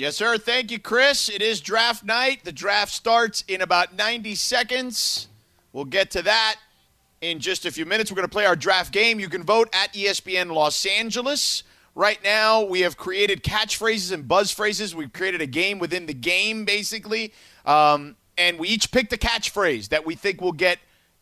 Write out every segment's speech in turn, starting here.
Yes, sir. Thank you, Chris. It is draft night. The draft starts in about 90 seconds. We'll get to that in just a few minutes. We're going to play our draft game. You can vote at ESPN Los Angeles. Right now, we have created catchphrases and buzz phrases. We've created a game within the game, basically. Um, and we each picked a catchphrase that we think will get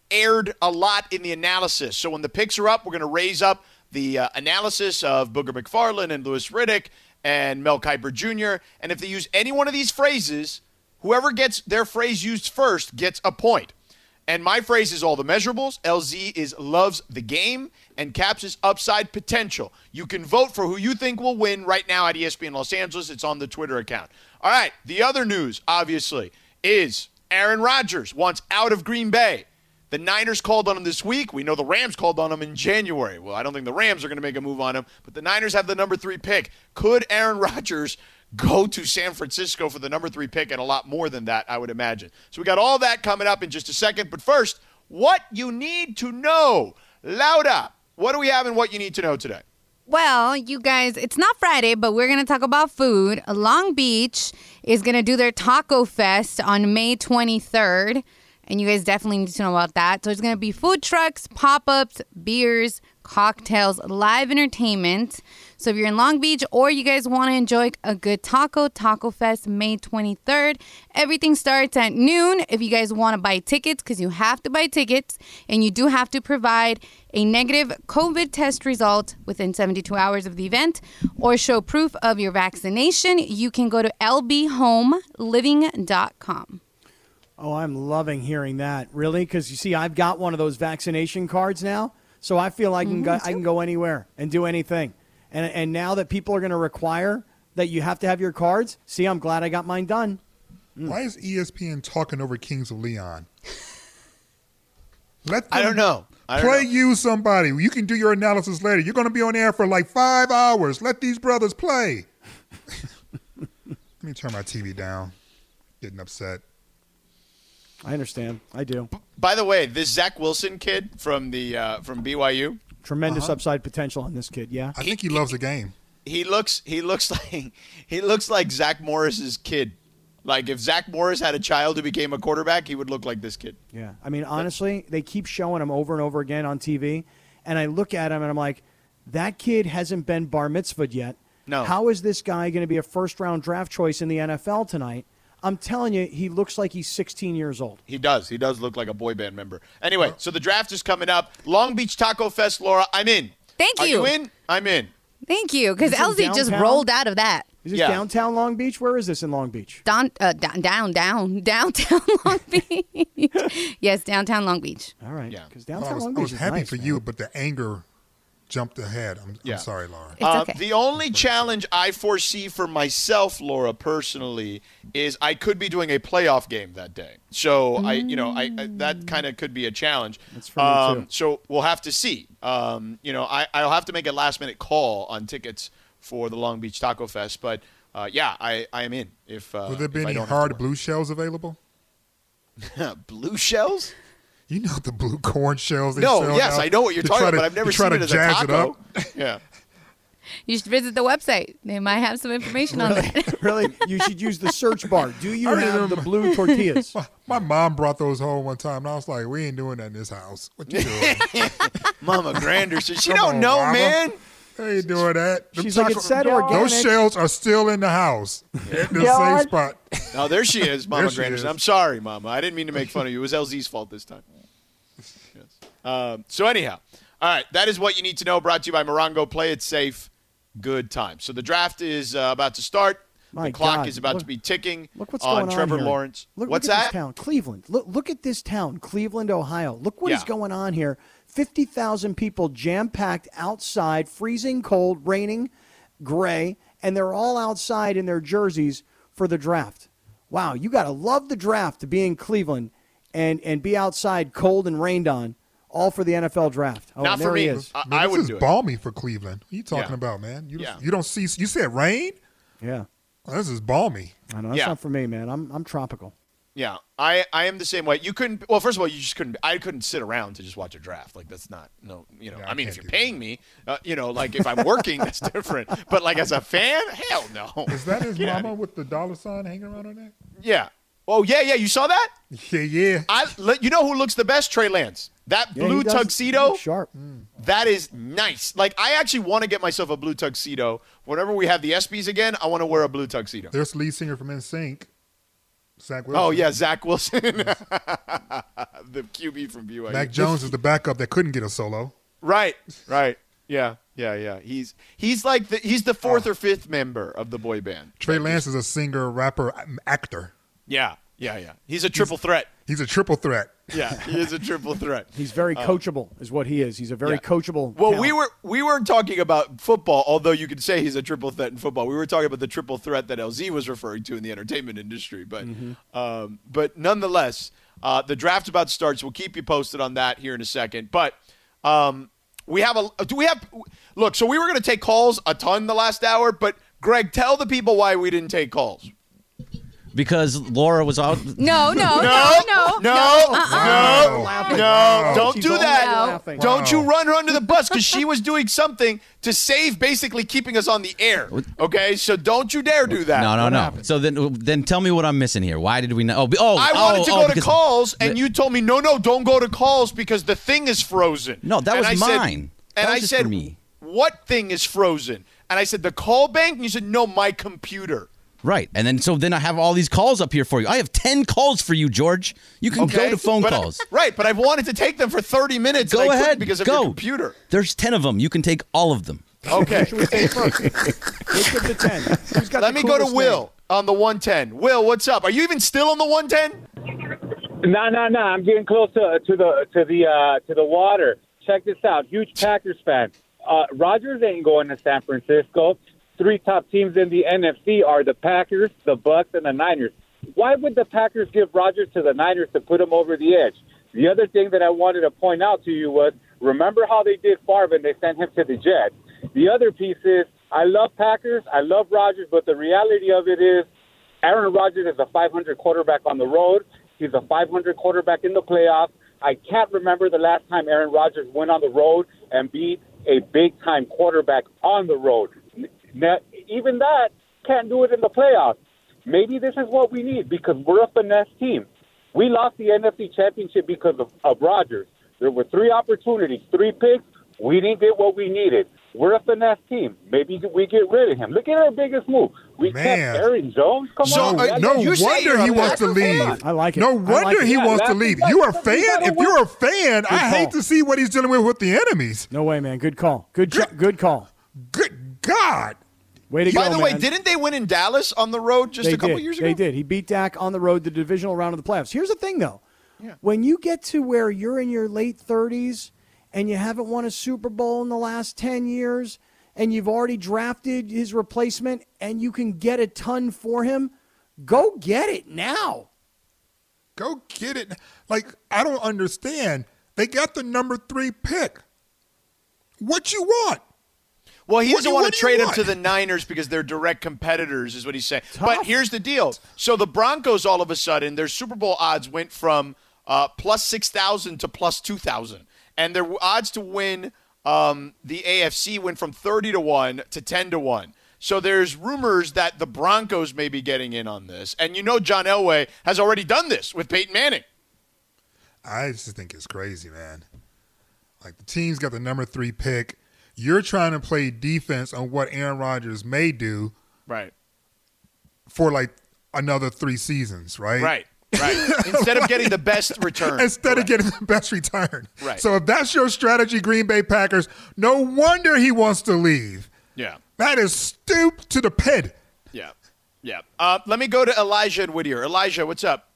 aired a lot in the analysis. So when the picks are up, we're going to raise up the uh, analysis of Booger McFarland and Louis Riddick and Mel Kiper Jr. And if they use any one of these phrases, whoever gets their phrase used first gets a point. And my phrase is all the measurables. LZ is loves the game, and Caps is upside potential. You can vote for who you think will win right now at ESPN Los Angeles. It's on the Twitter account. All right. The other news, obviously, is Aaron Rodgers wants out of Green Bay. The Niners called on him this week. We know the Rams called on him in January. Well, I don't think the Rams are going to make a move on him, but the Niners have the number three pick. Could Aaron Rodgers go to San Francisco for the number three pick and a lot more than that, I would imagine. So we got all that coming up in just a second. But first, what you need to know. Laura, what do we have and what you need to know today? Well, you guys, it's not Friday, but we're going to talk about food. Long Beach is going to do their Taco Fest on May 23rd. And you guys definitely need to know about that. So it's going to be food trucks, pop ups, beers, cocktails, live entertainment. So if you're in Long Beach or you guys want to enjoy a good taco, Taco Fest May 23rd. Everything starts at noon. If you guys want to buy tickets, because you have to buy tickets and you do have to provide a negative COVID test result within 72 hours of the event or show proof of your vaccination, you can go to lbhomeliving.com. Oh, I'm loving hearing that. Really? Because you see, I've got one of those vaccination cards now, so I feel I can mm-hmm, go, I can go anywhere and do anything. And and now that people are going to require that you have to have your cards, see, I'm glad I got mine done. Mm. Why is ESPN talking over Kings of Leon? Let them I don't know. I don't play know. you somebody. You can do your analysis later. You're going to be on air for like five hours. Let these brothers play. Let me turn my TV down. Getting upset. I understand. I do. By the way, this Zach Wilson kid from the uh, from BYU, Tremendous upside potential on this kid. Yeah. I think he loves the game. he looks he looks like he looks like Zach Morris's kid. Like if Zach Morris had a child who became a quarterback, he would look like this kid. Yeah. I mean, honestly, they keep showing him over and over again on TV, and I look at him and I'm like, that kid hasn't been bar mitzvahed yet. No. How is this guy going to be a first round draft choice in the NFL tonight? I'm telling you, he looks like he's 16 years old. He does. He does look like a boy band member. Anyway, so the draft is coming up. Long Beach Taco Fest, Laura. I'm in. Thank you. Are you. you in? I'm in. Thank you, because Is LZ just rolled out of that. Is this Yeah. downtown Long Beach? Where is this in Long Beach? Down, uh, down, down, down, downtown Long Beach. yes, downtown Long Beach. All right. Yeah. Because I downtown was, Long I Beach was is happy nice, for man. you, but the anger jumped ahead. I'm, Yeah. I'm sorry, Laura. It's Uh, okay. The only challenge I foresee for myself, Laura, personally, is I could be doing a playoff game that day. So I, you know, I, I that kind of could be a challenge. That's for me, too. So we'll have to see. Um, you know, I, I'll have to make a last minute call on tickets for the Long Beach Taco Fest. But uh, yeah, I, I am in. If uh, Will there be any don't have to hard blue shells available? blue shells? You know the blue corn shells. They No, sell yes, now I know what you're to talking about. to- but I've never to try seen to it as a jazz it taco. up. yeah. You should visit the website. They might have some information on that. really, you should use the search bar. Do you I have the blue tortillas? My, my mom brought those home one time, and I was like, "We ain't doing that in this house. What you doing? Mama Granderson. She Come don't on, know, mama. man. I ain't doing that." Them She's like, taco- it said organic. Those shells are still in the house, in the George? safe spot. Oh, there she is, Mama There Granderson. I'm sorry, Mama. I didn't mean to make fun of you. It was LZ's fault this time. Um, so anyhow, all right, that is what you need to know. Brought to you by Morongo. Play it safe. Good time. So the draft is uh, about to start. My the clock God, is about look- to be ticking Look what's on going Trevor on here. Lawrence. Look, What's look at that? This town, Cleveland. Look, look at this town, Cleveland, Ohio. Look what is Yeah. going on here. Fifty thousand people jam packed outside, freezing cold, raining, gray, and they're all outside in their jerseys for the draft. Wow, you got to love the draft to be in Cleveland and and be outside, cold and rained on, all for the NFL draft. Oh, Not for me. is. I, Man, I this would is do it. balmy for Cleveland. What are you talking Yeah. about, man? You, Yeah. you don't see. You said rain. Yeah, Oh, this is balmy. I know that's Yeah. not for me, man. I'm I'm tropical. Yeah, I, I am the same way. You couldn't. Well, first of all, you just couldn't. I couldn't sit around to just watch a draft. Like that's not no. You know, Yeah, I I mean, if you're do paying me, uh, you know, like if I'm working, that's different. But like as a fan, hell no. Is that his Get mama with the dollar sign hanging around her neck? Yeah. Oh yeah, yeah. You saw that? Yeah, yeah. I. You know who looks the best? Trey Lance. That Yeah, blue does- tuxedo. Sharp. Mm. That is nice. Like I actually want to get myself a blue tuxedo. Whenever we have the ESPYS again, I want to wear a blue tuxedo. There's lead singer from NSYNC, Zach Wilson. Oh yeah, Zach Wilson, the QB from BYU. Mac Jones is the backup that couldn't get a solo. Right, right. Yeah, yeah, yeah. He's he's like the he's the fourth oh. or fifth member of the boy band. Trey Lance is a singer, rapper, actor. Yeah, yeah, yeah. He's a triple threat. He's a triple threat. Yeah, he is a triple threat. He's very coachable, is what he is. He's a very Uh, yeah. coachable. Well, talent. we were we weren't talking about football, although you could say he's a triple threat in football. We were talking about the triple threat that LZ was referring to in the entertainment industry. But um, but nonetheless, uh, the draft about to start, so we'll keep you posted on that here in a second. But um, we have a do we have look? So we were going to take calls a ton the last hour, but Greg, tell the people why we didn't take calls. Because Laura was out. No, no, no, No, no, no, uh-uh. no, no! Don't do that! laughing. Don't you run her under the bus because she was doing something to save, basically keeping us on the air. Okay, so don't you dare do that. No, no, What no. So then, then tell me what I'm missing here. Why did we not? Oh, oh, I wanted oh, to oh, go to calls, and you told me no, no, don't go to calls because the thing is frozen. No, that And was I said- mine. and was I said, me. "What thing is frozen?" And I said, "The call bank." And you said, "No, my computer." Right, and then so then I have all these calls up here for you. I have ten calls for you, George. You can Okay, go to phone But- calls. Right, but I've wanted to take them for thirty minutes. Go and I couldn't ahead, because of go. your computer. There's ten of them. You can take all of them. Okay. Should we take? Which of the ten? Who's got Let the me go to Will name? on the 110. Will, what's up? Are you even still on the 110? No, no, no. I'm getting close to, to the to the uh, to the water. Check this out. Huge Packers fan. Uh, Rodgers ain't going to San Francisco. Three top teams in the NFC are the Packers, the Bucs, and the Niners. Why would the Packers give Rodgers to the Niners to put him over the edge? The other thing that I wanted to point out to you was remember how they did Favre and they sent him to the Jets. The other piece is I love Packers, I love Rodgers, but the reality of it is Aaron Rodgers is a 500 quarterback on the road. He's a 500 quarterback in the playoffs. I can't remember the last time Aaron Rodgers went on the road and beat a big time quarterback on the road. Now, even that can't do it in the playoffs. Maybe this is what we need because we're a finesse team. We lost the NFC Championship because of, of Rodgers. There were three opportunities, three picks. We didn't get what we needed. We're a finesse team. Maybe we get rid of him. Look at our biggest move. We Man. kept Aaron Jones. Come So, on. uh, no guy- you say wonder he wants to leave. I like it. No wonder like it. he Yeah, wants to leave. You're a fan. If you're a fan, I call. hate to see what he's dealing with with the enemies. No way, man. Good call. Good, jo- good call. Good God. Way to By go, the way, didn't they win in Dallas on the road just they a couple did. years ago? They did. He beat Dak on the road the divisional round of the playoffs. Here's the thing, though. When you get to where you're in your late 30s and you haven't won a Super Bowl in the last 10 years and you've already drafted his replacement and you can get a ton for him, go get it now. Go get it. Like, I don't understand. They got the number three pick. What you want? Well, he doesn't do- want to trade him to the Niners because they're direct competitors, is what he's saying. Tough. But here's the deal. So the Broncos, all of a sudden, their Super Bowl odds went from uh, plus 6,000 to plus 2,000. And their odds to win um, the AFC went from 30 to 1 to 10 to 1. So there's rumors that the Broncos may be getting in on this. And you know John Elway has already done this with Peyton Manning. I just think it's crazy, man. Like, the team's got the number three pick. You're trying to play defense on what Aaron Rodgers may do Right. for like another three seasons, right? Right. Right. Instead of getting the best return. Instead Correct. of getting the best return. Right. So if that's your strategy, Green Bay Packers, no wonder he wants to leave. Yeah. That is stoop to the pit. Yeah. Yeah. Uh, let me go to Elijah and Whittier. Elijah, what's up?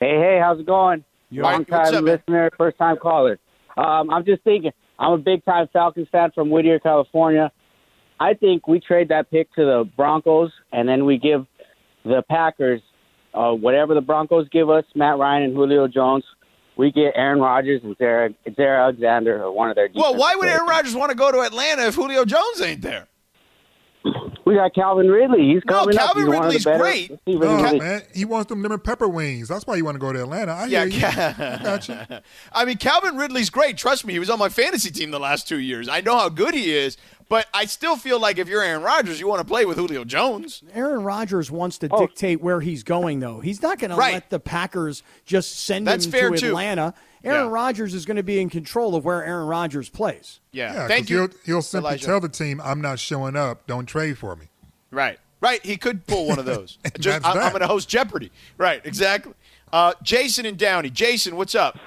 Hey, hey, how's it going? Yo. Long What's up, time man? listener, first time caller. Um, I'm just thinking, I'm a big time Falcons fan from Whittier, California. I think we trade that pick to the Broncos, and then we give the Packers uh, whatever the Broncos give us, Matt Ryan and Julio Jones. We get Aaron Rodgers and Zara, Jaire Alexander or one of their. Well, why would players. Aaron Rodgers want to go to Atlanta if Julio Jones ain't there? We got Calvin Ridley. He's No, coming up. Calvin He's one of the Ridley's better great. receivers No, in the league. man, he wants them lemon pepper wings. That's why you want to go to Atlanta. I hear you. Yeah, I got you. I mean, Calvin Ridley's great. Trust me, he was on my fantasy team the last two years. I know how good he is, but I still feel like if you're Aaron Rodgers, you want to play with Julio Jones. Aaron Rodgers wants to Oh. dictate where he's going, though. He's not going to let the Packers just send That's him fair, to too. Atlanta. Aaron Yeah. Rodgers is going to be in control of where Aaron Rodgers plays. Yeah, Yeah, thank 'cause you. He'll, he'll simply Elijah. tell the team, "I'm not showing up. Don't trade for me." Right, right. He could pull one of those. Just, I'm. I'm going to host Jeopardy. Right, exactly. Uh, Jason and Downey. Jason, what's up?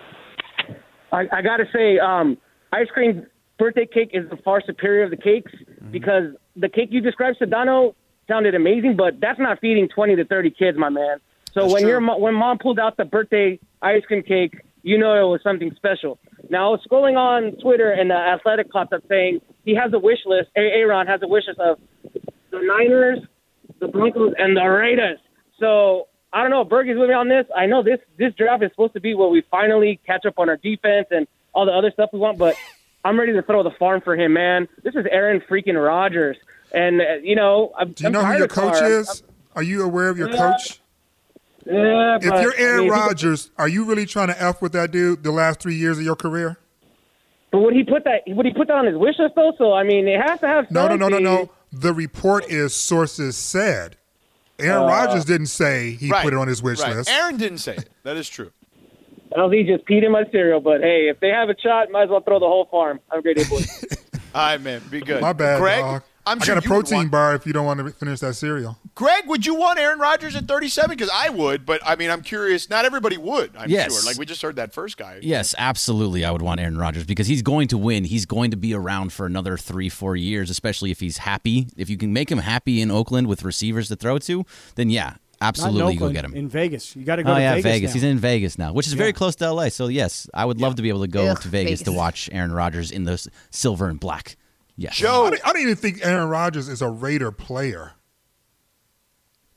I, I got to say, um, ice cream birthday cake is the far superior of the cakes Mm-hmm. because the cake you described, Sedano, sounded amazing, but that's not feeding 20 to 30 kids, my man. So That's when true. your when mom pulled out the birthday ice cream cake, you know it was something special. Now I was scrolling on Twitter and the Athletic popped up saying he has a wish list. A- Aaron has a wish list of the Niners, the Broncos, and the Raiders. So I don't know if Bergey's with me on this. I know this this draft is supposed to be where we finally catch up on our defense and all the other stuff we want, but I'm ready to throw the farm for him, man. This is Aaron freaking Rodgers, and uh, you know I'm. Do you I'm know who your of Carr. coach I'm- is? Are you aware of your Yeah. coach? Yeah, If but, you're I Aaron mean, Rodgers, are you really trying to f with that dude the last three years of your career? But would he put that? Would he put that on his wish list though? So I mean, it has to have. No, no, no, no, something. no. The report is sources said. Aaron Uh, Rodgers didn't say he right. put it on his wish right. list. Aaron didn't say it. That is true. LZ just peed in my cereal, but hey, if they have a shot, might as well throw the whole farm. Have a great day, boys. All right, man. Be good. My bad, Greg, dog. I'm I sure got a protein want- bar if you don't want to finish that cereal. Greg, would you want Aaron Rodgers at 37? Because I would, but I mean, I'm curious. Not everybody would. I'm Yes. sure. Like we just heard that first guy. Yes, absolutely. I would want Aaron Rodgers because he's going to win. He's going to be around for another three, four years, especially if he's happy. If you can make him happy in Oakland with receivers to throw to, then yeah, Not in absolutely go get him. in Vegas. You got to go Oh to yeah, Vegas. Vegas. now. He's in Vegas now, which is very close to LA. So yes, I would love to be able to go Ugh, to Vegas, to watch Aaron Rodgers in the silver and black. Yes. I Joe, don't, I don't even think Aaron Rodgers is a Raider player.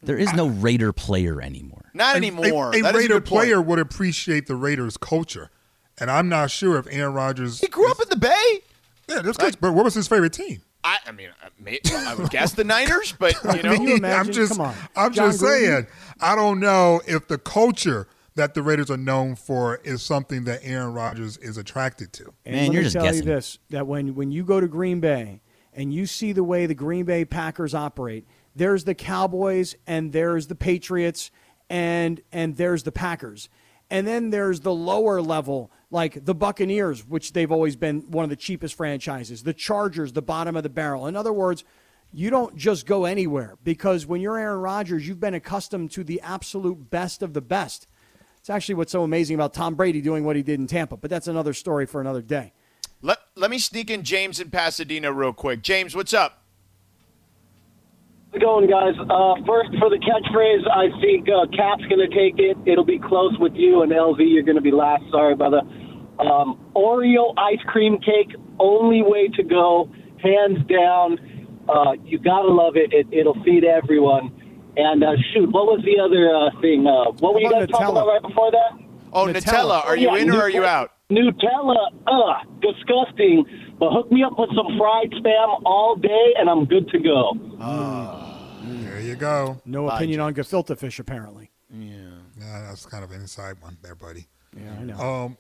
there is no Raider player anymore. not anymore. A, a That is Raider good player would appreciate the Raiders' culture, and I'm not sure if Aaron Rodgers. He grew up in the Bay. Yeah, that's good. But what was his favorite team? I, I mean, I, may, I would guess the Niners, but you know, Can you imagine? I'm just, Come on. I'm Jon just Gruden? saying. I don't know if the culture that the Raiders are known for is something that Aaron Rodgers is attracted to. And Man, let you're me just tell guessing. you this: that when when you go to Green Bay and you see the way the Green Bay Packers operate, there's the Cowboys and there's the Patriots and and there's the Packers, and then there's the lower level like the Buccaneers, which they've always been one of the cheapest franchises. The Chargers, the bottom of the barrel. In other words. You don't just go anywhere because when you're Aaron Rodgers, you've been accustomed to the absolute best of the best. It's actually what's so amazing about Tom Brady doing what he did in Tampa, but that's another story for another day. let let me sneak in James in Pasadena real quick. James, what's up? How's it going, guys? Uh, first, for the catchphrase, I think uh, Cap's going to take it. It'll be close with you, and LZ, you're going to be last. Sorry, brother. Um, Oreo ice cream cake, only way to go, hands down. Uh, you got to love it. it. It'll feed everyone. And uh, shoot, what was the other uh, thing? Uh, what were you How guys about talking about right before that? Oh, Nutella. Nutella. Are you Yeah, in or are you out? Nutella, ugh, disgusting. But hook me up with some fried spam all day, and I'm good to go. Ah, There you go. No opinion on gefilte fish, apparently. Yeah, that's kind of an inside one there, buddy. Yeah, I know. Um,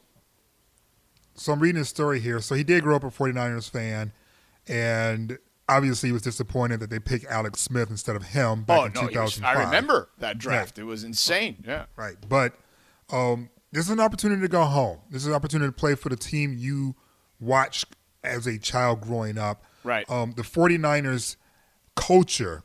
so I'm reading his story here. So he did grow up a 49ers fan, and obviously he was disappointed that they picked Alex Smith instead of him back Oh in no, he was- 2005. I remember that draft. It was insane. Yeah. Right. But um, this is an opportunity to go home. This is an opportunity to play for the team you watched as a child growing up. Right. Um, the 49ers culture,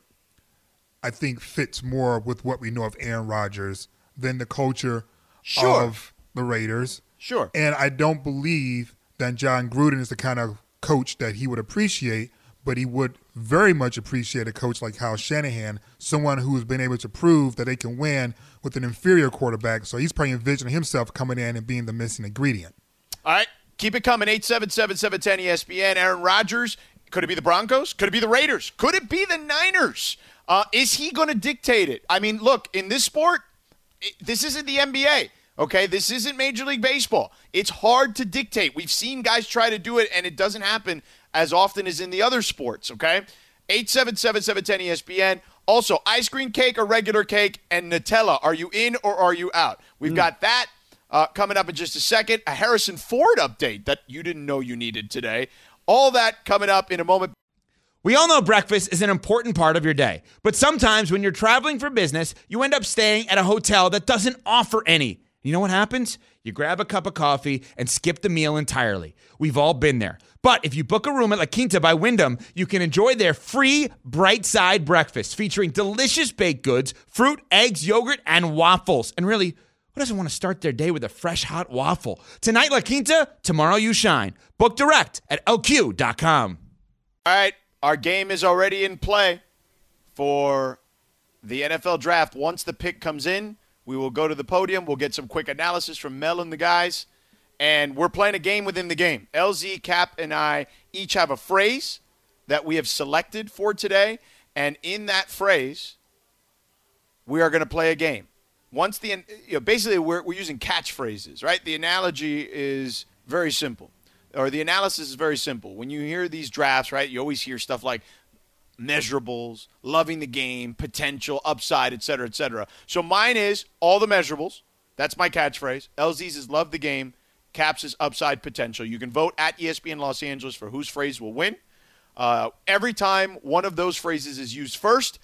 I think, fits more with what we know of Aaron Rodgers than the culture Sure. of the Raiders. Sure. And I don't believe that Jon Gruden is the kind of coach that he would appreciate, but he would very much appreciate a coach like Kyle Shanahan, someone who has been able to prove that they can win with an inferior quarterback. So he's probably envisioning himself coming in and being the missing ingredient. All right. Keep it coming. 877-710 ESPN. Aaron Rodgers. Could it be the Broncos? Could it be the Raiders? Could it be the Niners? Uh, is he going to dictate it? I mean, look, in this sport, it, this isn't the NBA. Okay, this isn't Major League Baseball. It's hard to dictate. We've seen guys try to do it, and it doesn't happen as often as in the other sports. Okay, 877-710-ESPN. Also, ice cream cake or regular cake and Nutella. Are you in or are you out? We've got that uh, coming up in just a second. A Harrison Ford update that you didn't know you needed today. All that coming up in a moment. We all know breakfast is an important part of your day, but sometimes when you're traveling for business, you end up staying at a hotel that doesn't offer any. You know what happens? You grab a cup of coffee and skip the meal entirely. We've all been there. But if you book a room at La Quinta by Wyndham, you can enjoy their free bright side breakfast featuring delicious baked goods, fruit, eggs, yogurt, and waffles. And really, who doesn't want to start their day with a fresh hot waffle? Tonight, La Quinta, tomorrow, you shine. Book direct at lq.com. All right, our game is already in play for the NFL draft. Once the pick comes in, we will go to the podium. We'll get some quick analysis from Mel and the guys. And we're playing a game within the game. LZ, Cap, and I each have a phrase that we have selected for today. And in that phrase, we are going to play a game. Once the, you know, basically, we're, we're using catchphrases, right? The analogy is very simple, or the analysis is very simple. When you hear these drafts, right, you always hear stuff like measurables, loving the game, potential, upside, etc cetera, et cetera. So mine is all the measurables. That's my catchphrase. LZ's is love the game. Caps is upside potential. You can vote at ESPN Los Angeles for whose phrase will win. Uh, every time one of those phrases is used first,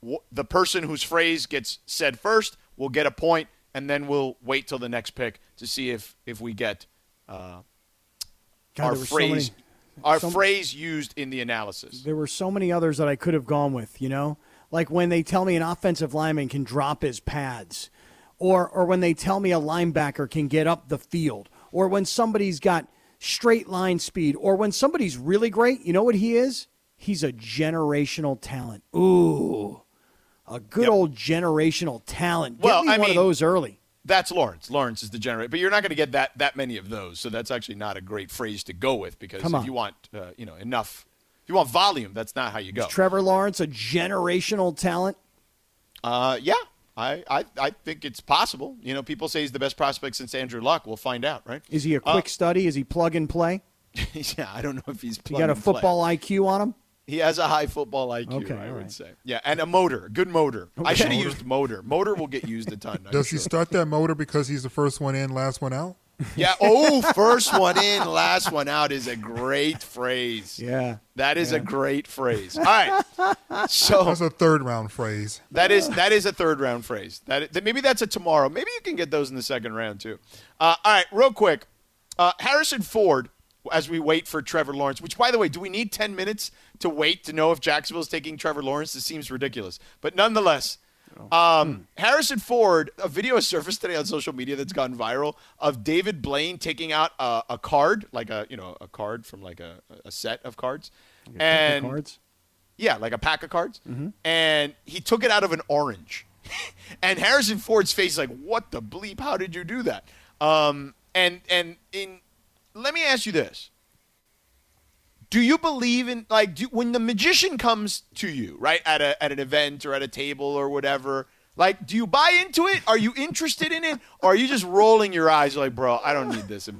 w- the person whose phrase gets said first will get a point, and then we'll wait till the next pick to see if if we get uh, God, our were so phrase many- our so- phrase used in the analysis. There were so many others that I could have gone with, you know? Like when they tell me an offensive lineman can drop his pads, or or when they tell me a linebacker can get up the field, or when somebody's got straight line speed, or when somebody's really great, you know what he is? He's a generational talent. Ooh. A good Yep. old generational talent. Get Well, me I one mean- of those early. That's Lawrence. Lawrence is the generator, but you're not going to get that that many of those. So that's actually not a great phrase to go with because if you want uh, you know enough, if you want volume, that's not how you go. Trevor Lawrence, a generational talent. Uh, yeah, I, I I think it's possible. You know, people say he's the best prospect since Andrew Luck. We'll find out, right? Is he a Uh, quick study? Is he plug and play? yeah, I don't know if he's He plug got a and play. football IQ on him? He has a high football IQ, Okay, I all would right. say. Yeah, and a motor, good motor. I should have used motor. Motor will get used a ton. I'm Does sure. he start that motor because he's the first one in, last one out? Yeah. Oh, first one in, last one out is a great phrase. Yeah. That is a great phrase. All right. So That's a third round phrase. that is that is a third round phrase. That, that maybe that's a tomorrow. Maybe you can get those in the second round too. Uh, all right, real quick. Uh, Harrison Ford, as we wait for Trevor Lawrence. Which, by the way, do we need ten minutes to wait to know if Jacksonville's taking Trevor Lawrence? This seems ridiculous, but nonetheless. Um, Harrison Ford, a video surfaced today on social media that's gone viral of David Blaine taking out a, a card, like a you know a card from like a, a set of cards, and cards. yeah, like a pack of cards. And he took it out of an orange. and Harrison Ford's face is like, "What the bleep? How did you do that?" Um, and and in let me ask you this: Do you believe in like do, when the magician comes to you, right, at a at an event or at a table or whatever? Like, do you buy into it? Are you interested in it, or are you just rolling your eyes like, "Bro, I don't need this"?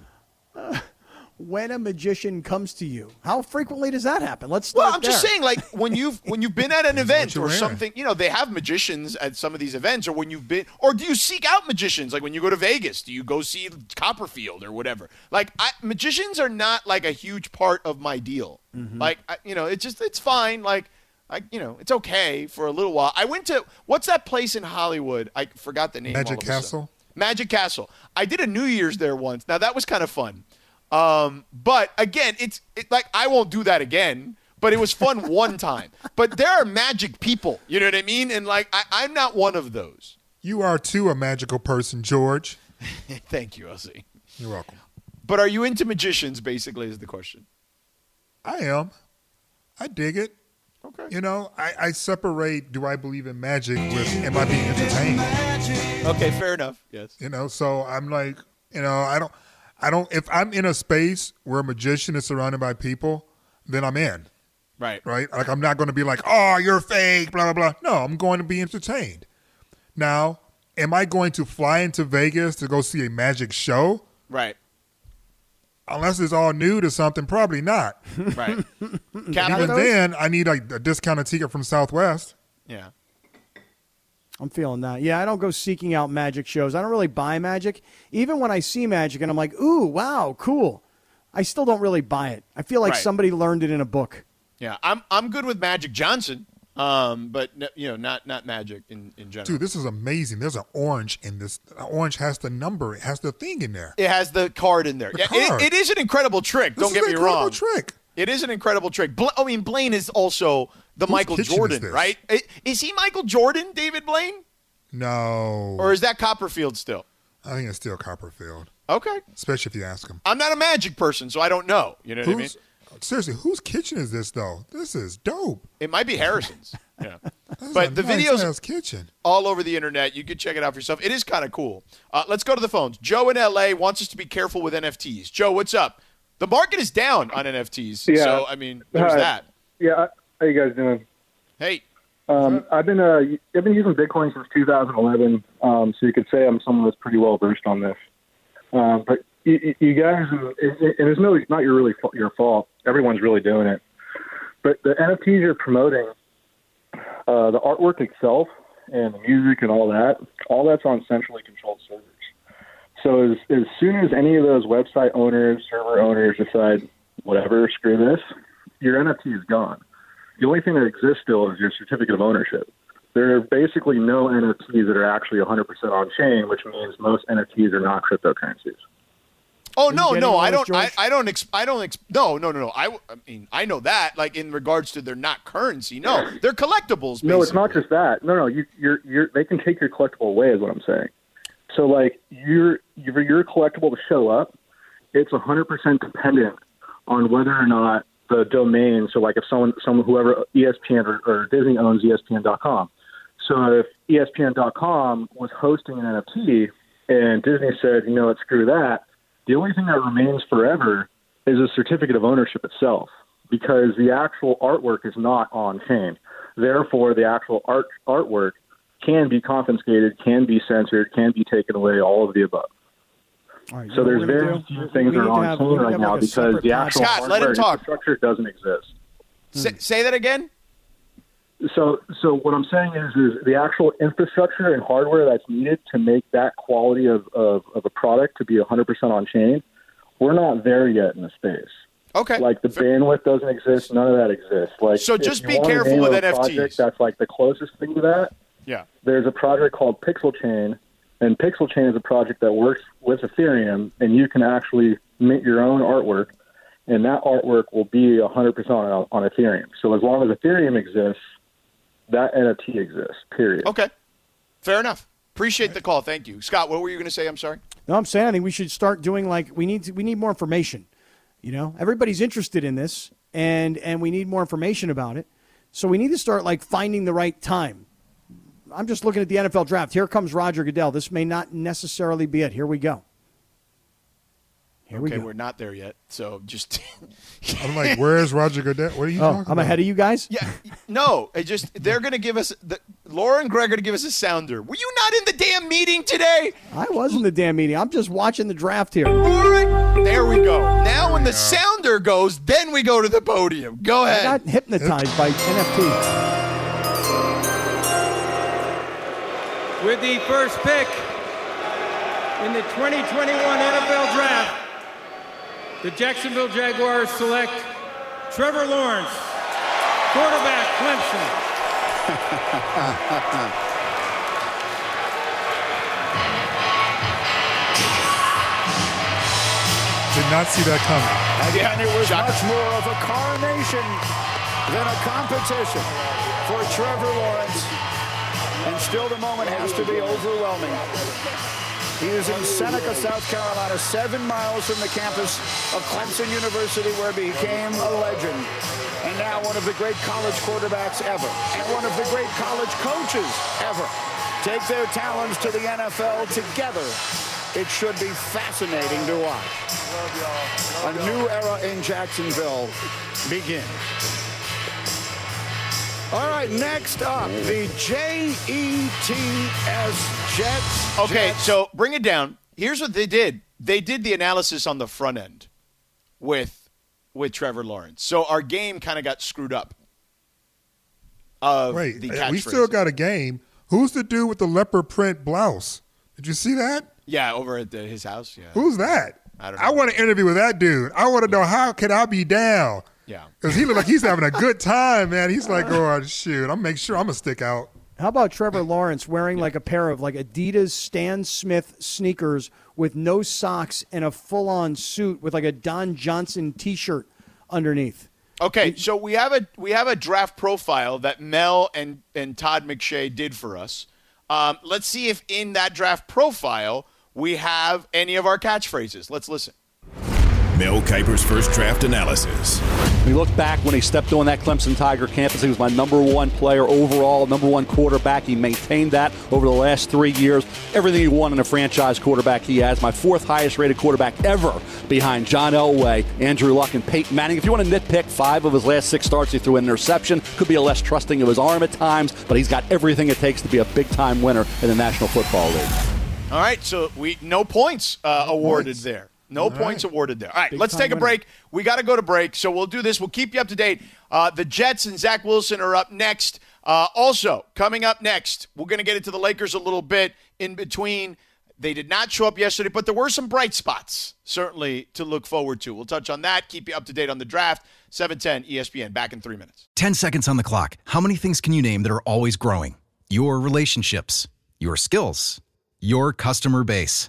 And, when a magician comes to you. How frequently does that happen? Let's start Well, I'm just saying, like when you've when you've been at an event or wearing. something, you know, they have magicians at some of these events, or when you've been, or do you seek out magicians? Like when you go to Vegas, do you go see Copperfield or whatever? Like I, magicians are not like a huge part of my deal. Mm-hmm. Like I, you know, it's just it's fine. Like I, you know, it's okay for a little while. I went to what's that place in Hollywood? I forgot the name. Magic all of a sudden. Castle? Magic Castle. I did a New Year's there once. Now that was kind of fun. Um, but again, it's it, like I won't do that again. But it was fun one time. But there are magic people. You know what I mean? And like I, I'm not one of those. You are too a magical person, George. Thank you, LZ. You're welcome. But are you into magicians? Basically, is the question. I am. I dig it. Okay. You know, I, I separate do I believe in magic with am I being entertained? Okay, fair enough. Yes. You know, so I'm like, you know, I don't, I don't. If I'm in a space where a magician is surrounded by people, then I'm in. Right. Right? Like I'm not going to be like, oh, you're fake, blah blah blah. No, I'm going to be entertained. Now, am I going to fly into Vegas to go see a magic show? Right. Unless it's all new to something, probably not. Right. Even then, I need like a discounted ticket from Southwest. Yeah. I'm feeling that. Yeah, I don't go seeking out magic shows. I don't really buy magic. Even when I see magic and I'm like, ooh, wow, cool. I still don't really buy it. I feel like Right. somebody learned it in a book. Yeah. I'm I'm good with Magic Johnson. Um, but n- you know, not not Magic in in general. Dude, this is amazing. There's an orange in this. Orange has the number. It has the thing in there. It has the card in there. The yeah, it- card. it is an incredible trick. This don't is get an me incredible wrong. trick. It is an incredible trick. Bla- I mean, Blaine is also the Michael kitchen is Jordan, right? Is he Michael Jordan, David Blaine, No. or is that Copperfield still? I think it's still Copperfield, Okay, especially if you ask him. I'm not a Magic person, so I don't know. You know what I mean? Seriously, whose kitchen is this though? This is dope. It might be Harrison's. yeah. But the nice videos- kitchen. all over the internet. You can check it out for yourself. It is kind of cool. Uh, let's go to the phones. Joe in LA wants us to be careful with NFTs. Joe, what's up? The market is down on NFTs. Yeah. So, I mean, there's Hi. that. Yeah, how you guys doing? Hey, Um, I've been uh, I've been using Bitcoin since 2011, um, so you could say I'm someone that's pretty well versed on this. Um, but you, you- guys, and and it's no, not your really your fault. Everyone's really doing it. But the NFTs you're promoting, uh, the artwork itself and the music and all that, all that's on centrally controlled servers. So as as soon as any of those website owners, server owners decide whatever, screw this, your NFT is gone. The only thing that exists still is your certificate of ownership. There are basically no NFTs that are actually 100% on chain, which means most NFTs are not cryptocurrencies. Oh no, no, I don't. I, I don't. Ex- I don't. Ex- no, no, no, no. I, w- I mean, I know that. Like in regards to they're not currency. No, they're collectibles. No, it's not just that. No, no, you, you're, you're, they can take your collectible away, is what I'm saying. So, like, your, your, your collectible to show up, it's 100% dependent on whether or not the domain. So, like, if someone, someone, whoever ESPN or, or Disney owns ESPN.com. So, if ESPN.com was hosting an NFT and Disney said, you know what, screw that, the only thing that remains forever is a certificate of ownership itself because the actual artwork is not on chain. Therefore, the actual art artwork can be confiscated, can be censored, can be taken away, all of the above. Right, So there's what we're gonna very few things that are on have- right have, now like, because the actual. Scott, hardware infrastructure doesn't exist. Say, say that again. So, so what I'm saying is, is the actual infrastructure and hardware that's needed to make that quality of, of, of a product to be 100% on chain, we're not there yet in the space. Okay. Like the bandwidth doesn't exist, none of that exists. Like So just be careful with NFTs. Project that's like the closest thing to that. Yeah. There's a project called Pixel Chain, and Pixel Chain is a project that works with Ethereum, and you can actually mint your own artwork, and that artwork will be 100% on, on Ethereum. So as long as Ethereum exists, that NFT exists. Period. Okay. Fair enough. Appreciate the call. Thank you, Scott. What were you going to say? I'm sorry. No, I'm saying I think we should start doing like we need to, we need more information. You know, everybody's interested in this, and and we need more information about it. So we need to start like finding the right time. I'm just looking at the NFL draft. Here comes Roger Goodell. This may not necessarily be it. Here we go. Here we okay, go. we're not there yet. So just I'm like, where's Roger Goodell? What are you Oh, talking I'm about? ahead of you guys. yeah, no. It just they're going to give us the Laura and Greg are going to give us a sounder. Were you not in the damn meeting today? I was in the damn meeting. I'm just watching the draft here. Laura, there we go. Now when the sounder goes, then we go to the podium. Go I ahead. got hypnotized by NFT. With the first pick in the 2021 NFL Draft, the Jacksonville Jaguars select Trevor Lawrence, quarterback, Clemson. Did not see that coming. Again, it was much more of a coronation than a competition for Trevor Lawrence. And still, the moment has to be overwhelming. He is in Seneca, South Carolina, seven miles from the campus of Clemson University, where he became a legend. And now one of the great college quarterbacks ever, and one of the great college coaches ever, take their talents to the NFL together. It should be fascinating to watch. A new era in Jacksonville begins. All right, next up, the J-E-T-S Jets. Okay, Jets. so bring it down. Here's what they did. They did the analysis on the front end. with with Trevor Lawrence. So our game kind of got screwed up. Of Wait, the we still catchphrases. got a game. Who's the dude with the leopard print blouse? Did you see that? yeah over at the, his house. Yeah, Who's that? I don't I want to interview with that dude. I want to know how can I be down? Yeah. Because he look like he's having a good time, man. He's like, oh shoot, I'm make sure I'm gonna stick out. How about Trevor Lawrence wearing like a pair of like Adidas Stan Smith sneakers with no socks and a full on suit with like a Don Johnson t shirt underneath? Okay, so we have a we have a draft profile that Mel and and Todd McShay did for us. Um, let's see if in that draft profile we have any of our catchphrases. Let's listen. Mel Kiper's first draft analysis. When you look back when he stepped on that Clemson Tiger campus, he was my number one player overall, number one quarterback. He maintained that over the last three years. Everything he won in a franchise quarterback he has. My fourth highest rated quarterback ever behind John Elway, Andrew Luck, and Peyton Manning. If you want to nitpick, five of his last six starts, he threw an interception. Could be a less trusting of his arm at times, but he's got everything it takes to be a big time winner in the National Football League. All right, so we no points uh, awarded points. there. No All points right. awarded there. All right, Big let's take a winner. break. We got to go to break, so we'll do this. We'll keep you up to date. Uh, the Jets and Zach Wilson are up next. Uh, also, coming up next, we're going to get into the Lakers a little bit in between. They did not show up yesterday, but there were some bright spots, certainly, to look forward to. We'll touch on that, keep you up to date on the draft. 710 ESPN, back in three minutes. 10 seconds on the clock. How many things can you name that are always growing? Your relationships, your skills, your customer base.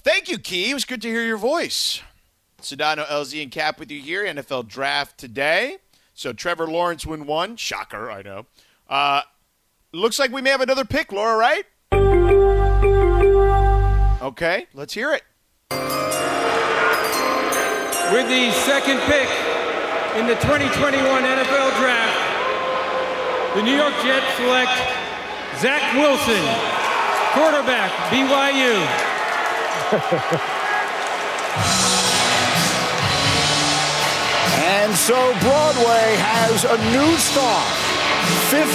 Thank you, Key. It was good to hear your voice. Sedano, LZ, and Cap with you here. NFL draft today. So Trevor Lawrence win one. Shocker, I know. Uh, looks like we may have another pick, Laura, right? Okay, let's hear it. With the second pick in the 2021 NFL Draft, the New York Jets select Zach Wilson, quarterback, BYU. And so Broadway has a new star. 56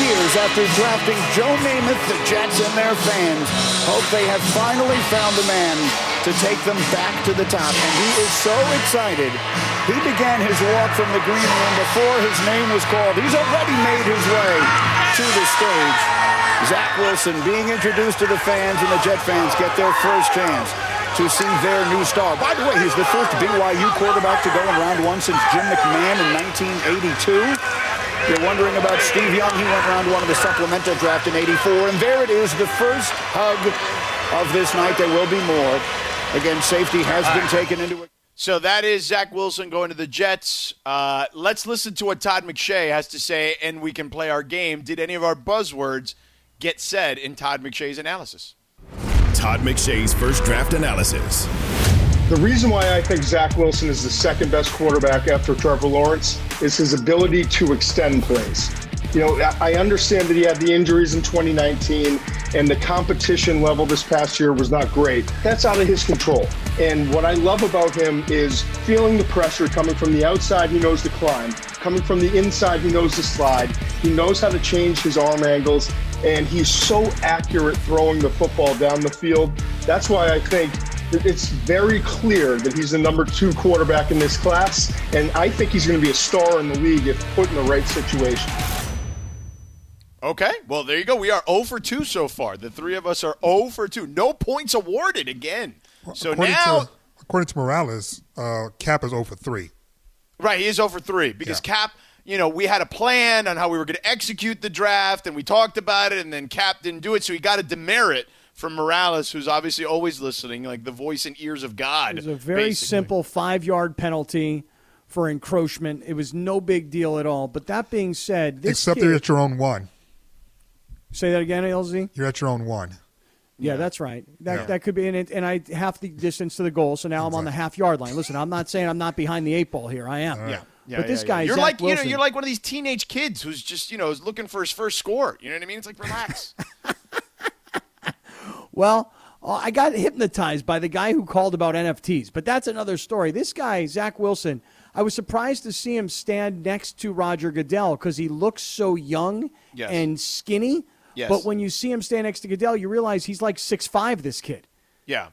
years after drafting Joe Namath, the Jets and their fans hope they have finally found a man to take them back to the top. And he is so excited. He began his walk from the green room before his name was called. He's already made his way to the stage. Zach Wilson being introduced to the fans, and the Jet fans get their first chance to see their new star. By the way, he's the first BYU quarterback to go in round one since Jim McMahon in 1982. You're wondering about Steve Young. He went round one of the supplemental draft in 84. And there it is, the first hug of this night. There will be more. Again, safety has been taken into it. So that is Zach Wilson going to the Jets. Uh, let's listen to what Todd McShay has to say, and we can play our game. Did any of our buzzwords get said in Todd McShay's analysis? Todd McShay's first draft analysis. The reason why I think Zach Wilson is the second best quarterback after Trevor Lawrence is his ability to extend plays. You know, I understand that he had the injuries in 2019 and the competition level this past year was not great. That's out of his control. And what I love about him is feeling the pressure coming from the outside, he knows to climb. Coming from the inside, he knows to slide. He knows how to change his arm angles, and he's so accurate throwing the football down the field. That's why I think it's very clear that he's the number two quarterback in this class, and I think he's going to be a star in the league if put in the right situation. Okay, well, there you go. We are 0 for 2 so far. The three of us are 0 for 2. No points awarded again. So according now, to, according to Morales, uh, Cap is 0 for 3. right, he is 0 for 3 because Cap, you know, we had a plan on how we were going to execute the draft, and we talked about it, and then Cap didn't do it, so he got a demerit from Morales, who's obviously always listening, like the voice and ears of God. It was a very basically. simple five yard penalty for encroachment. It was no big deal at all. But that being said, this Except kid, they're at your own one. Say that again, LZ. You're at your own one. Yeah, that's right. That Yeah. that could be in it, and I half the distance to the goal. So now I'm on the half yard line. Listen, I'm not saying I'm not behind the eight ball here. I am. Yeah. Yeah, but this yeah, guy, you're Zach like you know, you're like one of these teenage kids who's just you know is looking for his first score. You know what I mean? It's like relax. Well, uh, I got hypnotized by the guy who called about NFTs, but that's another story. This guy, Zach Wilson, I was surprised to see him stand next to Roger Goodell because he looks so young Yes. and skinny. Yes. But when you see him stand next to Goodell, you realize he's like six five. This kid. Yeah.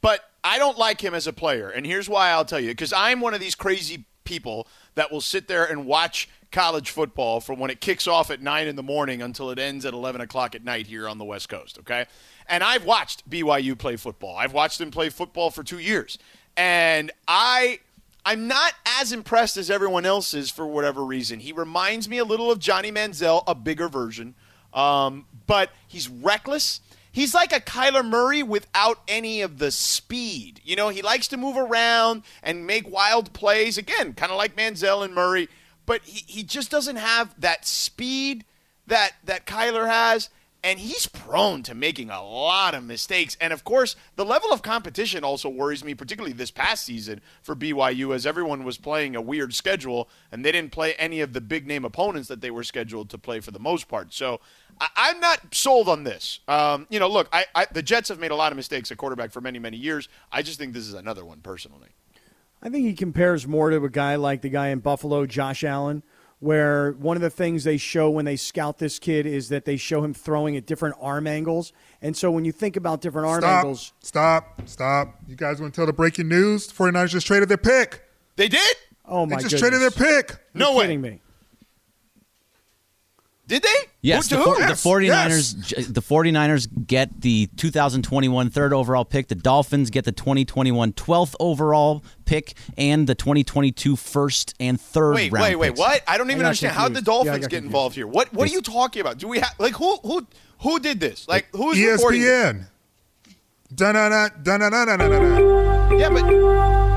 But I don't like him as a player. And here's why I'll tell you. Because I'm one of these crazy people that will sit there and watch college football from when it kicks off at 9 in the morning until it ends at 11 o'clock at night here on the West Coast. Okay. And I've watched BYU play football. I've watched them play football for two years. And I. I'm not as impressed as everyone else is for whatever reason. He reminds me a little of Johnny Manziel, a bigger version, um, but he's reckless. He's like a Kyler Murray without any of the speed. You know, he likes to move around and make wild plays. Again, kind of like Manziel and Murray, but he, he just doesn't have that speed that that Kyler has. And he's prone to making a lot of mistakes. And of course, the level of competition also worries me, particularly this past season for BYU, as everyone was playing a weird schedule and they didn't play any of the big name opponents that they were scheduled to play for the most part. So I, I'm not sold on this. Um, you know, look, I, I, the Jets have made a lot of mistakes at quarterback for many, many years. I just think this is another one personally. I think he compares more to a guy like the guy in Buffalo, Josh Allen, where one of the things they show when they scout this kid is that they show him throwing at different arm angles. And so when you think about different arm Stop. angles, Stop. Stop. You guys want to tell the breaking news? 49ers just traded their pick. They did? oh my God. They just goodness. traded their pick. No You're way. kidding me. Did they? Yes, Who- the, to four- who? the 49ers the 49ers get the 2021 third overall pick. The Dolphins get the 2021 12th overall pick and the 2022 first and third Wait, round wait, wait. picks. What? I don't even got understand how the confused. Yeah, Dolphins get confused. involved here. What What are you talking about? Do we have like who who who did this? Like who's reporting this? ESPN. Da-na-na, da-na-na-na-na-na. Yeah, but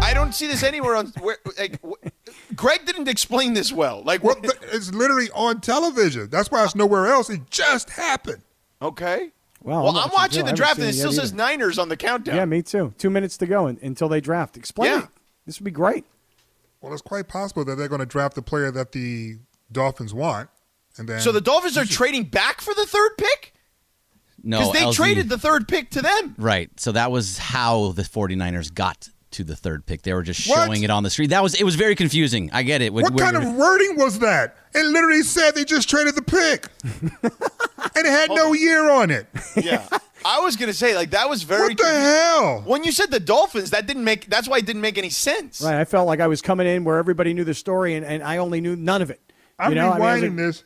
I don't see this anywhere on where. Like, wh- Greg didn't explain this well. Like, Well, what? th- it's literally on television. That's why it's nowhere else. It just happened. okay. Wow, Well, I'm watching, watching the draft, and it it still yet says. Niners on the countdown. Yeah, me too. Two minutes to go in, until they draft. Explain Yeah. it. This would be great. Well, it's quite possible that they're going to draft the player that the Dolphins want, and then So the Dolphins are trading back for the third pick No, because they LZ traded the third pick to them. Right. So that was how the 49ers got to the third pick. They were just What? showing it on the street. That was it was very confusing. I get it. When- What when- kind of wording was that? It literally said they just traded the pick, and it had no year on it. Yeah, I was gonna say like that was very. What the hell? When you said the Dolphins, that didn't make. That's why it didn't make any sense. Right. I felt like I was coming in where everybody knew the story, and, and I only knew none of it. I'm you know? I mean, rewinding like- this.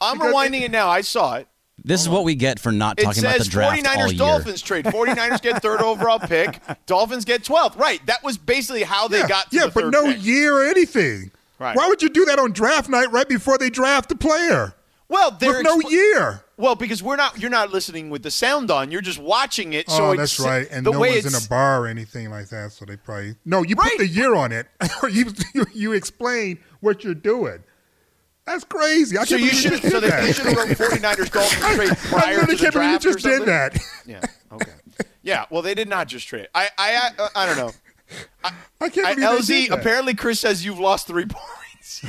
I'm Because rewinding it now. I saw it. This is what we get for not It talking about the says draft 49ers all year. Dolphins trade. 49ers get third overall pick. Dolphins get 12th. Right. That was basically how they yeah, got to yeah, the but third no pick. year or anything. Right. Why would you do that on draft night right before they draft the player? Well, they're no year. Well, because we're not. You're not listening with the sound on. You're just watching it. So oh, that's right. And the no way one's in a bar or anything like that, so they probably no. You Right. put the year on it, or you, you you explain what you're doing. That's crazy. I So you should. did So they, should have wrote 49ers Dolphins trade I prior really to the can't believe you draft or just did something? that. Yeah. Okay. Yeah. Well, they did not just trade. I. I. I, uh, I don't know. I can't I, believe they LZ. did that. Apparently, Chris says you've lost three points.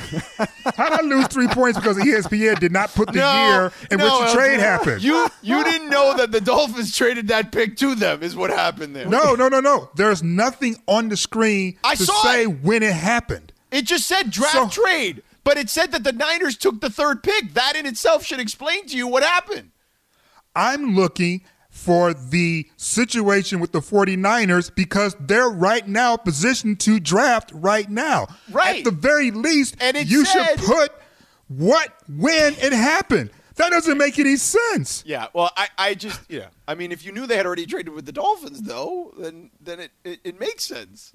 How did I lose three points because ESPN did not put the year in no, which the trade happened? You you didn't know that the Dolphins traded that pick to them. Is what happened there. no, no, no, no. There's nothing on the screen I to saw say it. when it happened. It just said draft So- trade, but it said that the Niners took the third pick. That in itself should explain to you what happened. I'm looking for the situation with the 49ers because they're right now positioned to draft right now. Right. At the very least, And it you said- should put what, when it happened. That doesn't make any sense. Yeah, well, I, I just, yeah. I mean, if you knew they had already traded with the Dolphins, though, then then it, it, it makes sense.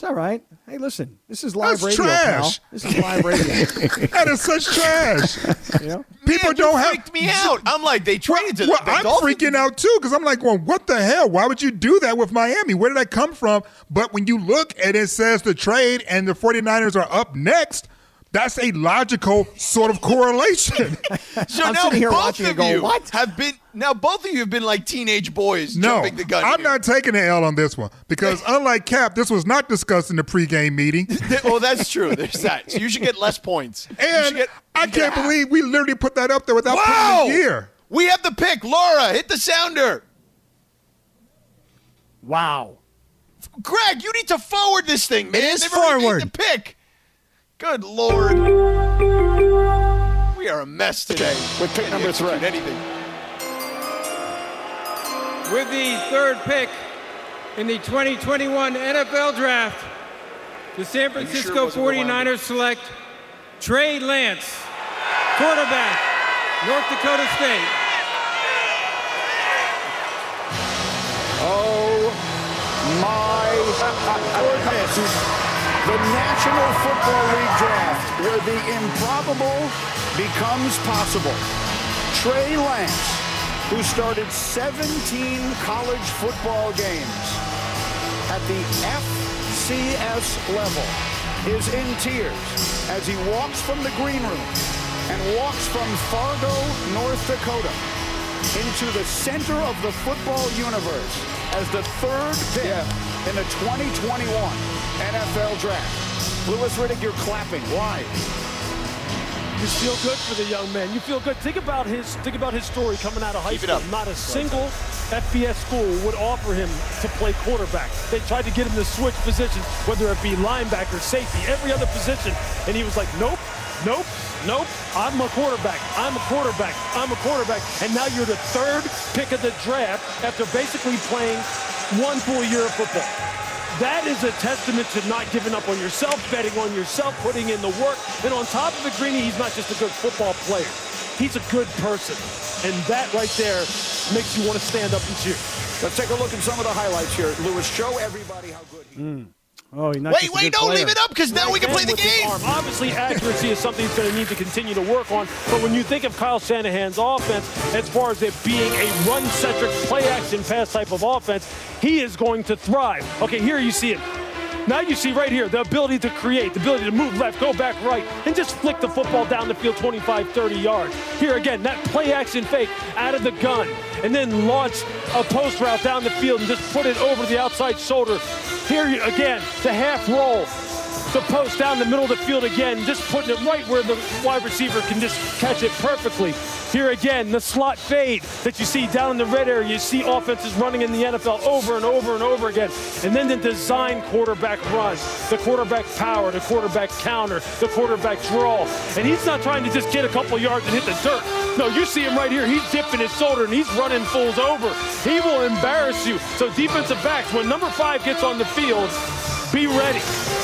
It's all right. Hey, listen, this is live That's radio, trash. pal. This is live radio. that is such trash. you know? People Man, don't you have freaked me out. I'm like, they traded to Well, the I'm Dolphins. freaking out too because I'm like, well, what the hell? Why would you do that with Miami? Where did that come from? But when you look and it says the trade and the 49ers are up next, That's a logical sort of correlation. So I'm now sitting here both of and going, you "What?" have been now both of you have been like teenage boys no, jumping the gun. I'm here. not taking the L on this one because unlike Cap, this was not discussed in the pregame meeting. oh, that's true. There's that. So you should get less points. And get- I can't half. believe we literally put that up there without Wow! putting the year. We have the pick. Laura, hit the sounder. Wow. Greg, you need to forward this thing, man. is forward. made the pick. Good lord. We are a mess today. With pick number three. Anything. With the third pick in the 2021 NFL Draft, the San you sure Francisco 49ers select Trey Lance, quarterback, North Dakota State. Oh my goodness. National Football League draft, where the improbable becomes possible. Trey Lance, who started 17 college football games at the FCS level, is in tears as he walks from the green room and walks from Fargo, North Dakota, into the center of the football universe as the third pick in the 2021 NFL Draft. Louis Riddick, you're clapping. Why? You feel good for the young man. You feel good. Think about his think about his story coming out of high Keep it school. up. Not a single FBS school would offer him to play quarterback. They tried to get him to switch positions, whether it be linebacker, safety, every other position, and he was like, "Nope, nope, nope. I'm a quarterback. I'm a quarterback. I'm a quarterback." And now you're the third pick of the draft after basically playing one full year of football. That is a testament to not giving up on yourself, betting on yourself, putting in the work. And on top of it, Greeny, he's not just a good football player. He's a good person. And that right there makes you want to stand up and cheer. Let's take a look at some of the highlights here. Louis, show everybody how good he is. Hmm. Oh, he's not Wait, wait, good don't player. leave it up because now we can play the game. arm. Obviously, accuracy is something he's going to need to continue to work on. But when you think of Kyle Shanahan's offense, as far as it being a run-centric, play-action, pass type of offense, he is going to thrive. Okay, here you see it. Now you see right here the ability to create, the ability to move left, go back right, and just flick the football down the field 25, 30 yards. Here again, that play action fake out of the gun, and then launch a post route down the field and just put it over the outside shoulder. Here again, the half roll, the post down the middle of the field again, just putting it right where the wide receiver can just catch it perfectly. Here again, the slot fade that you see down in the red area. You see offenses running in the NFL over and over and over again. And then the design quarterback run, the quarterback power, the quarterback counter, the quarterback draw. And he's not trying to just get a couple yards and hit the dirt. No, you see him right here. He's dipping his shoulder and he's running fools over. He will embarrass you. So defensive backs, when number five gets on the field, be ready.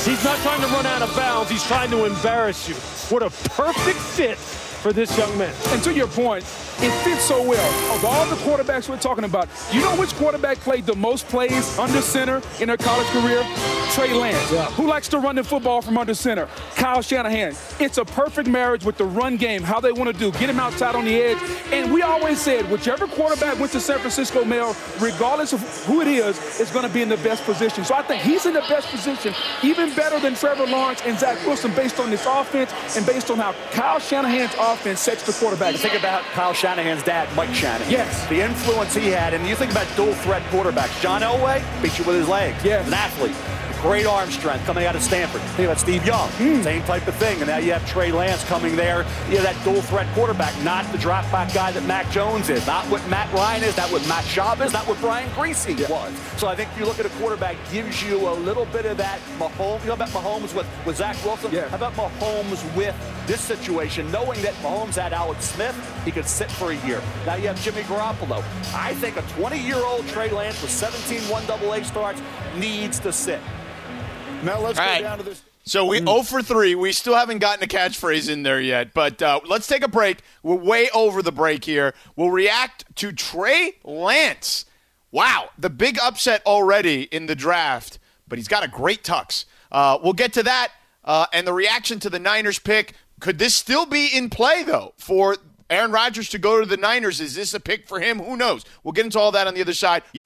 He's not trying to run out of bounds. He's trying to embarrass you. What a perfect fit for this young man. And to your point, it fits so well. Of all the quarterbacks we're talking about, you know which quarterback played the most plays under center in their college career? Trey Lance. Who likes to run the football from under center? Kyle Shanahan. It's a perfect marriage with the run game, how they want to do, get him outside on the edge. And we always said, whichever quarterback went to San Francisco Mel, regardless of who it is, is going to be in the best position. So I think he's in the best position, even better than Trevor Lawrence and Zach Wilson based on this offense and based on how Kyle Shanahan's offense sets the quarterback. You think about Kyle Shanahan's dad, Mike Shanahan. Yes. The influence he had, and you think about dual threat quarterbacks. John Elway beat you with his legs. Yes. An athlete. Great arm strength coming out of Stanford. Think about Steve Young. Hmm. Same type of thing. And now you have Trey Lance coming there. You have that dual threat quarterback, not the drop back guy that Mac Jones is, not what Matt Ryan is, not what Matt Schaub is, not what Brian Griese was. So I think if you look at a quarterback, gives you a little bit of that Mahomes. You know about Mahomes with, with Zach Wilson? Yeah. How about Mahomes with this situation, knowing that Mahomes had Alex Smith, he could sit for a year. Now you have Jimmy Garoppolo. I think a 20-year-old Trey Lance with 17 1AA starts needs to sit. Now let's All go right. down to this. So we 0 for 3. We still haven't gotten a catchphrase in there yet, but uh, let's take a break. We're way over the break here. We'll react to Trey Lance. Wow, the big upset already in the draft, but he's got a great tux. Uh, we'll get to that uh, and the reaction to the Niners pick. Could this still be in play, though, for Aaron Rodgers to go to the Niners? Is this a pick for him? Who knows? We'll get into all that on the other side.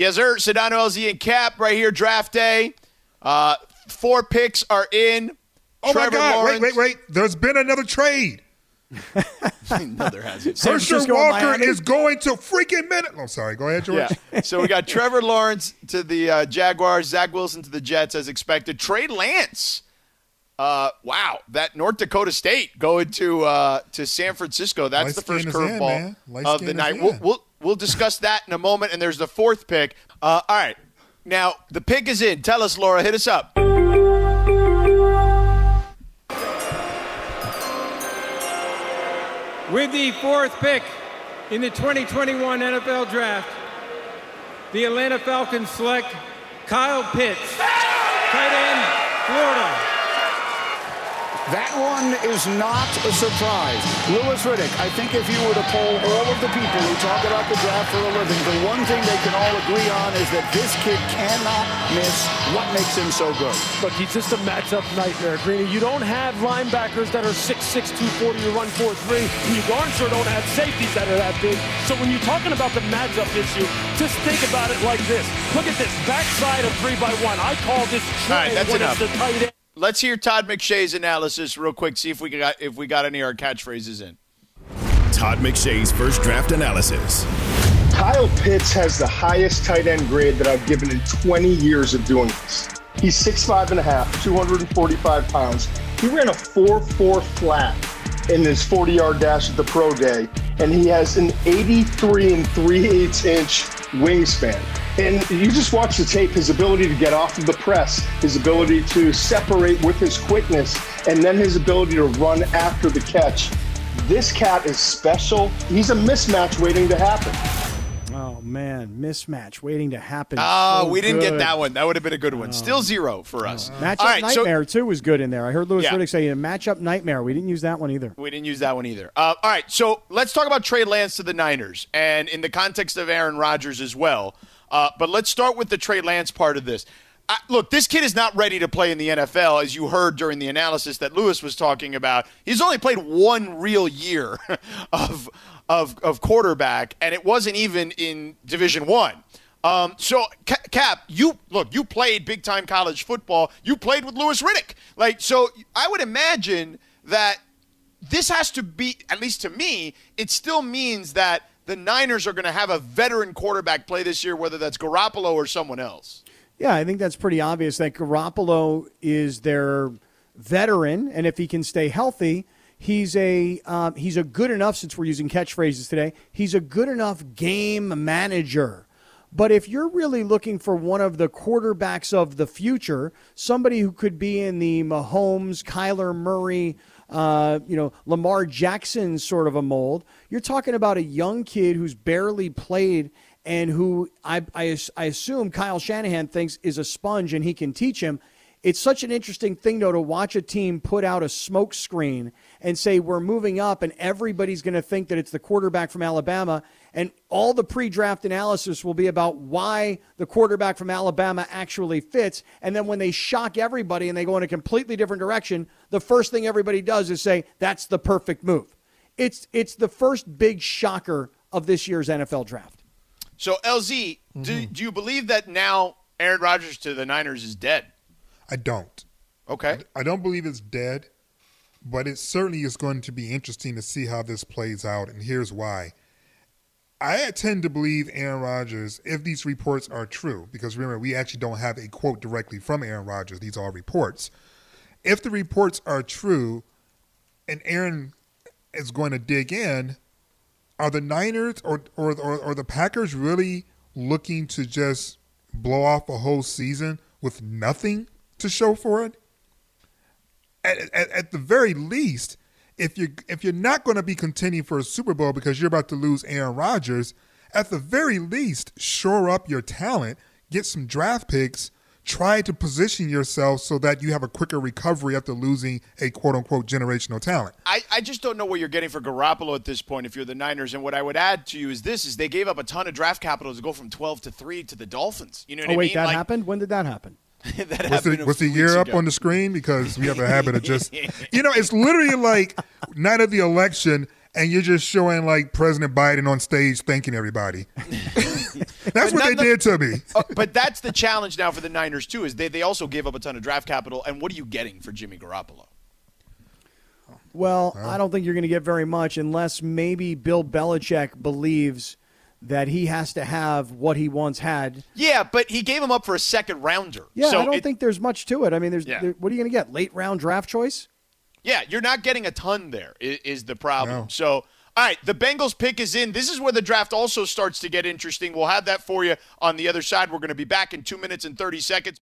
Yes, sir. Sedano, LZ, and Cap right here, draft day. Uh, four picks are in. Oh Trevor my God! Lawrence. Wait, wait, wait! There's been another trade. no, there hasn't. Herschel Walker is going to freaking minute. I'm sorry. Go ahead, George. Yeah. So we got Trevor Lawrence to the uh, Jaguars, Zach Wilson to the Jets as expected. Trey Lance. Uh, wow, that North Dakota State going to uh, to San Francisco. That's Light the first skin is in, curveball of the night. We'll, we'll we'll discuss that in a moment. And there's the fourth pick. Uh, all right, now the pick is in. Tell us, Laura. Hit us up. With the fourth pick in the 2021 NFL Draft, the Atlanta Falcons select Kyle Pitts, tight end, Florida. That one is not a surprise. Louis Riddick, I think if you were to poll all of the people who talk about the draft for a living, the one thing they can all agree on is that this kid cannot miss what makes him so good. Look, he's just a matchup nightmare, Greeny. You don't have linebackers that are 6'6", 240 to run 4'3", and you darn sure don't have safeties that are that big. So when you're talking about the matchup issue, just think about it like this. Look at this, backside of 3 by one I call this All right, tray that's when enough. it's the tight end. Let's hear Todd McShay's analysis real quick. See if we got if we got any of our catchphrases in. Todd McShay's first draft analysis. Kyle Pitts has the highest tight end grade that I've given in 20 years of doing this. He's 6'5 and a half, 245 pounds. He ran a 4-4 flat in his 40-yard dash at the pro day, and he has an 83 and 3 8 inch wingspan. And you just watch the tape, his ability to get off of the press, his ability to separate with his quickness, and then his ability to run after the catch. This cat is special. He's a mismatch waiting to happen. Oh man, mismatch waiting to happen. Ah, So we didn't get that one. That would have been a good one. Still zero for us. Matchup All right, so nightmare too was good in there. I heard Lewis Yeah. Riddick say a matchup nightmare. We didn't use that one either. We didn't use that one either. Uh, all right, so let's talk about Trey Lance to the Niners, and in the context of Aaron Rodgers as well. Uh, but let's start with the Trey Lance part of this. I, look, this kid is not ready to play in the NFL, as you heard during the analysis that Louis was talking about. He's only played one real year of of, of quarterback, and it wasn't even in Division One. Um, so, Ca- Cap, you look, you played big time college football. You played with Louis Riddick, like so. I would imagine that this has to be, at least to me, it still means that the Niners are going to have a veteran quarterback play this year, whether that's Garoppolo or someone else. Yeah, I think that's pretty obvious that Garoppolo is their veteran, and if he can stay healthy, he's a um, he's a good enough. Since we're using catchphrases today, he's a good enough game manager. But if you're really looking for one of the quarterbacks of the future, somebody who could be in the Mahomes, Kyler Murray, uh, you know, Lamar Jackson sort of a mold, you're talking about a young kid who's barely played and who I, I, I assume Kyle Shanahan thinks is a sponge and he can teach him. It's such an interesting thing, though, to watch a team put out a smoke screen and say, we're moving up, and everybody's going to think that it's the quarterback from Alabama. And all the pre draft analysis will be about why the quarterback from Alabama actually fits. And then when they shock everybody and they go in a completely different direction, the first thing everybody does is say, that's the perfect move. It's, it's the first big shocker of this year's NFL draft. So, LZ, do, mm-hmm. do you believe that now Aaron Rodgers to the Niners is dead? I don't. Okay. I don't believe it's dead, but it certainly is going to be interesting to see how this plays out, and here's why. I tend to believe Aaron Rodgers if these reports are true, because remember, we actually don't have a quote directly from Aaron Rodgers. These are reports. If the reports are true and Aaron is going to dig in, are the Niners or, or, or, or the Packers really looking to just blow off a whole season with nothing to show for it? At, at, at the very least, if you if you're not going to be contending for a Super Bowl because you're about to lose Aaron Rodgers, at the very least, shore up your talent, get some draft picks, try to position yourself so that you have a quicker recovery after losing a quote unquote generational talent. I, I just don't know what you're getting for Garoppolo at this point if you're the Niners. And what I would add to you is this is they gave up a ton of draft capital to go from 12 to 3 to the Dolphins. You know what oh I wait, mean? that Like, happened. When did that happen? that Was happened the, a was the year weeks up ago. on the screen? Because we have a habit of just, you know, it's literally like night of the election and you're just showing like President Biden on stage thanking everybody. That's what they did to me. Uh, but that's the challenge now for the Niners too. Is they they also gave up a ton of draft capital, and what are you getting for Jimmy Garoppolo? Well, I don't think you're going to get very much unless maybe Bill Belichick believes that he has to have what he once had. Yeah, but he gave him up for a second rounder. Yeah, so I don't it- think there's much to it. I mean, there's Yeah. there- what are you going to get? Late round draft choice? Yeah, you're not getting a ton there. Is, is the problem? No. So, all right, the Bengals pick is in. This is where the draft also starts to get interesting. We'll have that for you on the other side. We're going to be back in two minutes and thirty seconds.